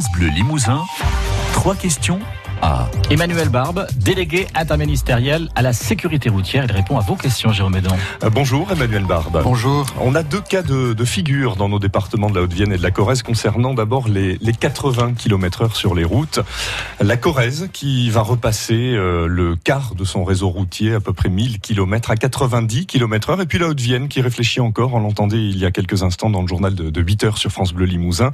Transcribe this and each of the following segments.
France Bleu Limousin, trois questions à Emmanuel Barbe, délégué interministériel à la sécurité routière. Il répond à vos questions, Jérôme Edon. Euh, bonjour Emmanuel Barbe. Bonjour. On a deux cas de, de figure dans nos départements de la Haute-Vienne et de la Corrèze concernant d'abord les, les 80 km heure sur les routes. La Corrèze qui va repasser euh, le quart de son réseau routier, à peu près 1000 km à 90 km heure. Et puis la Haute-Vienne qui réfléchit encore, on l'entendait il y a quelques instants dans le journal de, de 8 heures sur France Bleu Limousin.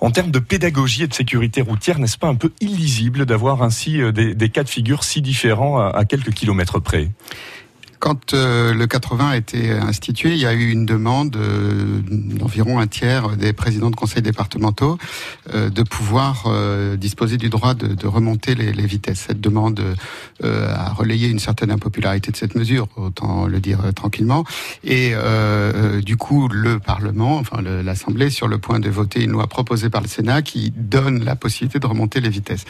En termes de pédagogie et de sécurité routière, n'est-ce pas un peu illisible d'avoir ainsi euh, des, cas de figure si différents à quelques kilomètres près? Quand euh, le 80 a été institué, il y a eu une demande euh, d'environ un tiers des présidents de conseils départementaux euh, de pouvoir euh, disposer du droit de, de remonter les, les, vitesses. Cette demande euh, a relayé une certaine impopularité de cette mesure, autant le dire tranquillement. Et du coup, le Parlement, enfin l'Assemblée, sur le point de voter une loi proposée par le Sénat qui donne la possibilité de remonter les vitesses.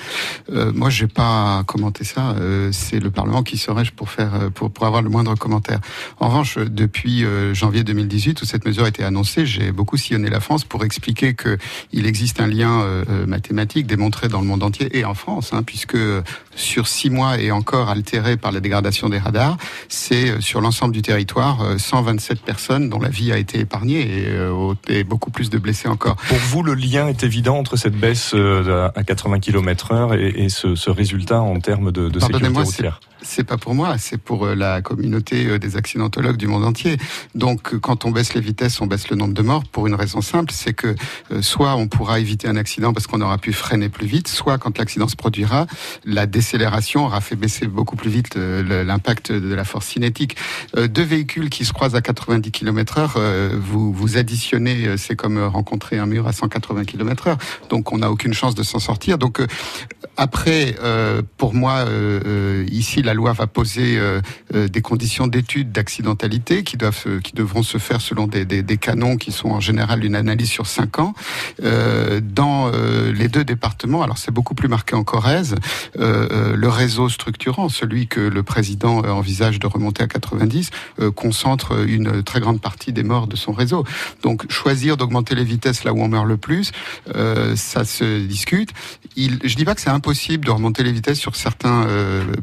moi, j'ai pas commenté ça. C'est le Parlement qui serait pour faire pour, pour avoir le moindre commentaire. En revanche, depuis euh, janvier 2018, où cette mesure a été annoncée, j'ai beaucoup sillonné la France pour expliquer que il existe un lien euh, mathématique démontré dans le monde entier et en France, hein, puisque sur six mois et encore altéré par la dégradation des radars, c'est sur l'ensemble du territoire 127 personnes dont la vie a été épargnée et, et, beaucoup plus de blessés encore. Pour vous, le lien est évident entre cette baisse à 80 km/h et, et ce, ce, résultat en termes de, de sécurité routière? c'est pas pour moi, c'est pour la communauté des accidentologues du monde entier. Donc, quand on baisse les vitesses, on baisse le nombre de morts pour une raison simple, c'est que soit on pourra éviter un accident parce qu'on aura pu freiner plus vite, soit quand l'accident se produira, la décélération aura fait baisser beaucoup plus vite l'impact de la force cinétique. Deux véhicules qui se croisent à 90 km/h, vous vous additionnez, c'est comme rencontrer un mur à 180 km/h. Donc, on n'a aucune chance de s'en sortir. Donc, après, pour moi, ici la loi va poser euh, euh, des conditions d'études d'accidentalité qui doivent, qui devront se faire selon des, des, canons qui sont en général une analyse sur cinq ans. Euh, dans euh, les deux départements, alors c'est beaucoup plus marqué en Corrèze, euh, le réseau structurant, celui que le président envisage de remonter à 90, concentre une très grande partie des morts de son réseau. Donc choisir d'augmenter les vitesses là où on meurt le plus, ça se discute. Il, je dis pas que c'est impossible de remonter les vitesses sur certains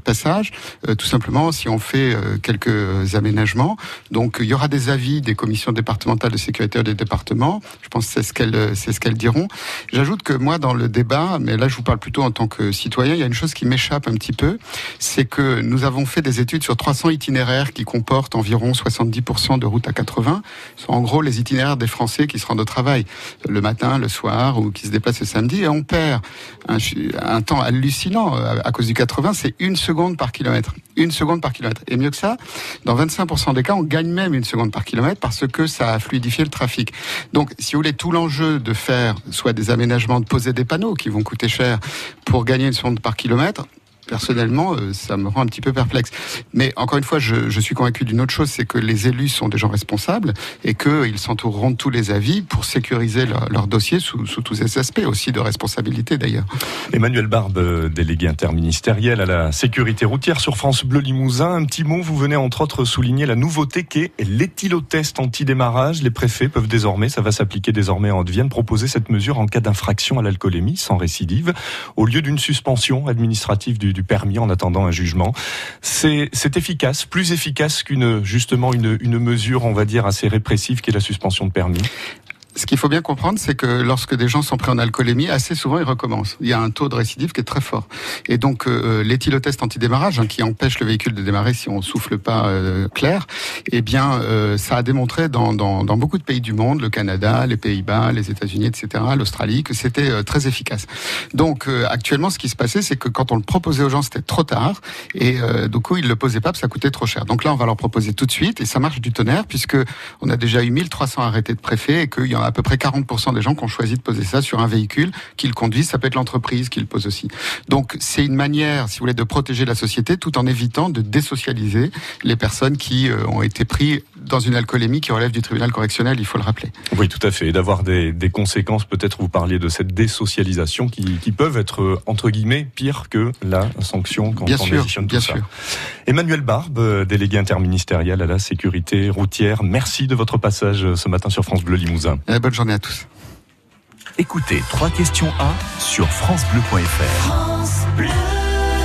passages, euh, tout simplement si on fait euh, quelques aménagements. Donc il y aura des avis des commissions départementales de sécurité des départements. Je pense que c'est ce qu'elles c'est ce qu'elles diront. J'ajoute que moi dans le débat, mais là je vous parle plutôt en tant que citoyen, il y a une chose qui m'échappe un petit peu, c'est que nous avons fait des études sur 300 itinéraires qui comportent environ 70% de routes à 80. Ce sont en gros les itinéraires des Français qui se rendent au travail le matin, le soir ou qui se déplacent le samedi et on perd un, un temps hallucinant à, cause du 80, c'est une seconde par kilomètre. Une seconde par kilomètre. Et mieux que ça, dans 25% des cas, on gagne même une seconde par kilomètre parce que ça a fluidifié le trafic. Donc, si vous voulez, tout l'enjeu de faire soit des aménagements, de poser des panneaux qui vont coûter cher pour gagner une seconde par kilomètre, personnellement, ça me rend un petit peu perplexe. Mais encore une fois, je, je suis convaincu d'une autre chose, c'est que les élus sont des gens responsables et qu'ils s'entoureront de tous les avis pour sécuriser leur, leur dossier sous, sous, tous ces aspects, aussi de responsabilité d'ailleurs. Emmanuel Barbe, délégué interministériel à la sécurité routière sur France Bleu Limousin. Un petit mot, vous venez entre autres souligner la nouveauté qu'est l'éthylotest anti-démarrage. Les préfets peuvent désormais, ça va s'appliquer désormais en Vienne, proposer cette mesure en cas d'infraction à l'alcoolémie sans récidive, au lieu d'une suspension administrative du du permis en attendant un jugement. C'est efficace, plus efficace qu'une justement une, mesure, on va dire, assez répressive qui est la suspension de permis ce qu'il faut bien comprendre, c'est que lorsque des gens sont pris en alcoolémie, assez souvent ils recommencent. Il y a un taux de récidive qui est très fort. Et donc euh, l'éthylotest anti-démarrage, hein, qui empêche le véhicule de démarrer si on souffle pas euh, clair, eh bien euh, ça a démontré dans, dans, dans, beaucoup de pays du monde, le Canada, les Pays-Bas, les États-Unis, etc., l'Australie, que c'était euh, très efficace. Donc euh, actuellement, ce qui se passait, c'est que quand on le proposait aux gens, c'était trop tard, et euh, du coup ils le posaient pas, parce que ça coûtait trop cher. Donc là, on va leur proposer tout de suite, et ça marche du tonnerre, puisque on a déjà eu 1300 arrêtés de préfet, et qu'il y a à peu près 40% des gens qui ont choisi de poser ça sur un véhicule qu'ils conduisent. Ça peut être l'entreprise qui le pose aussi. Donc c'est une manière, si vous voulez, de protéger la société tout en évitant de désocialiser les personnes qui euh, ont été pris dans une alcoolémie qui relève du tribunal correctionnel, il faut le rappeler. Oui, tout à fait. Et d'avoir des, des, conséquences, peut-être vous parliez de cette désocialisation qui, qui peuvent être, euh, entre guillemets, pire que la sanction quand bien on sûr, bien tout sûr. ça. Emmanuel Barbe, euh, délégué interministériel à la sécurité routière, merci de votre passage ce matin sur France Bleu Limousin. Eh, bonne journée à tous. Écoutez trois questions à sur francebleu.fr. France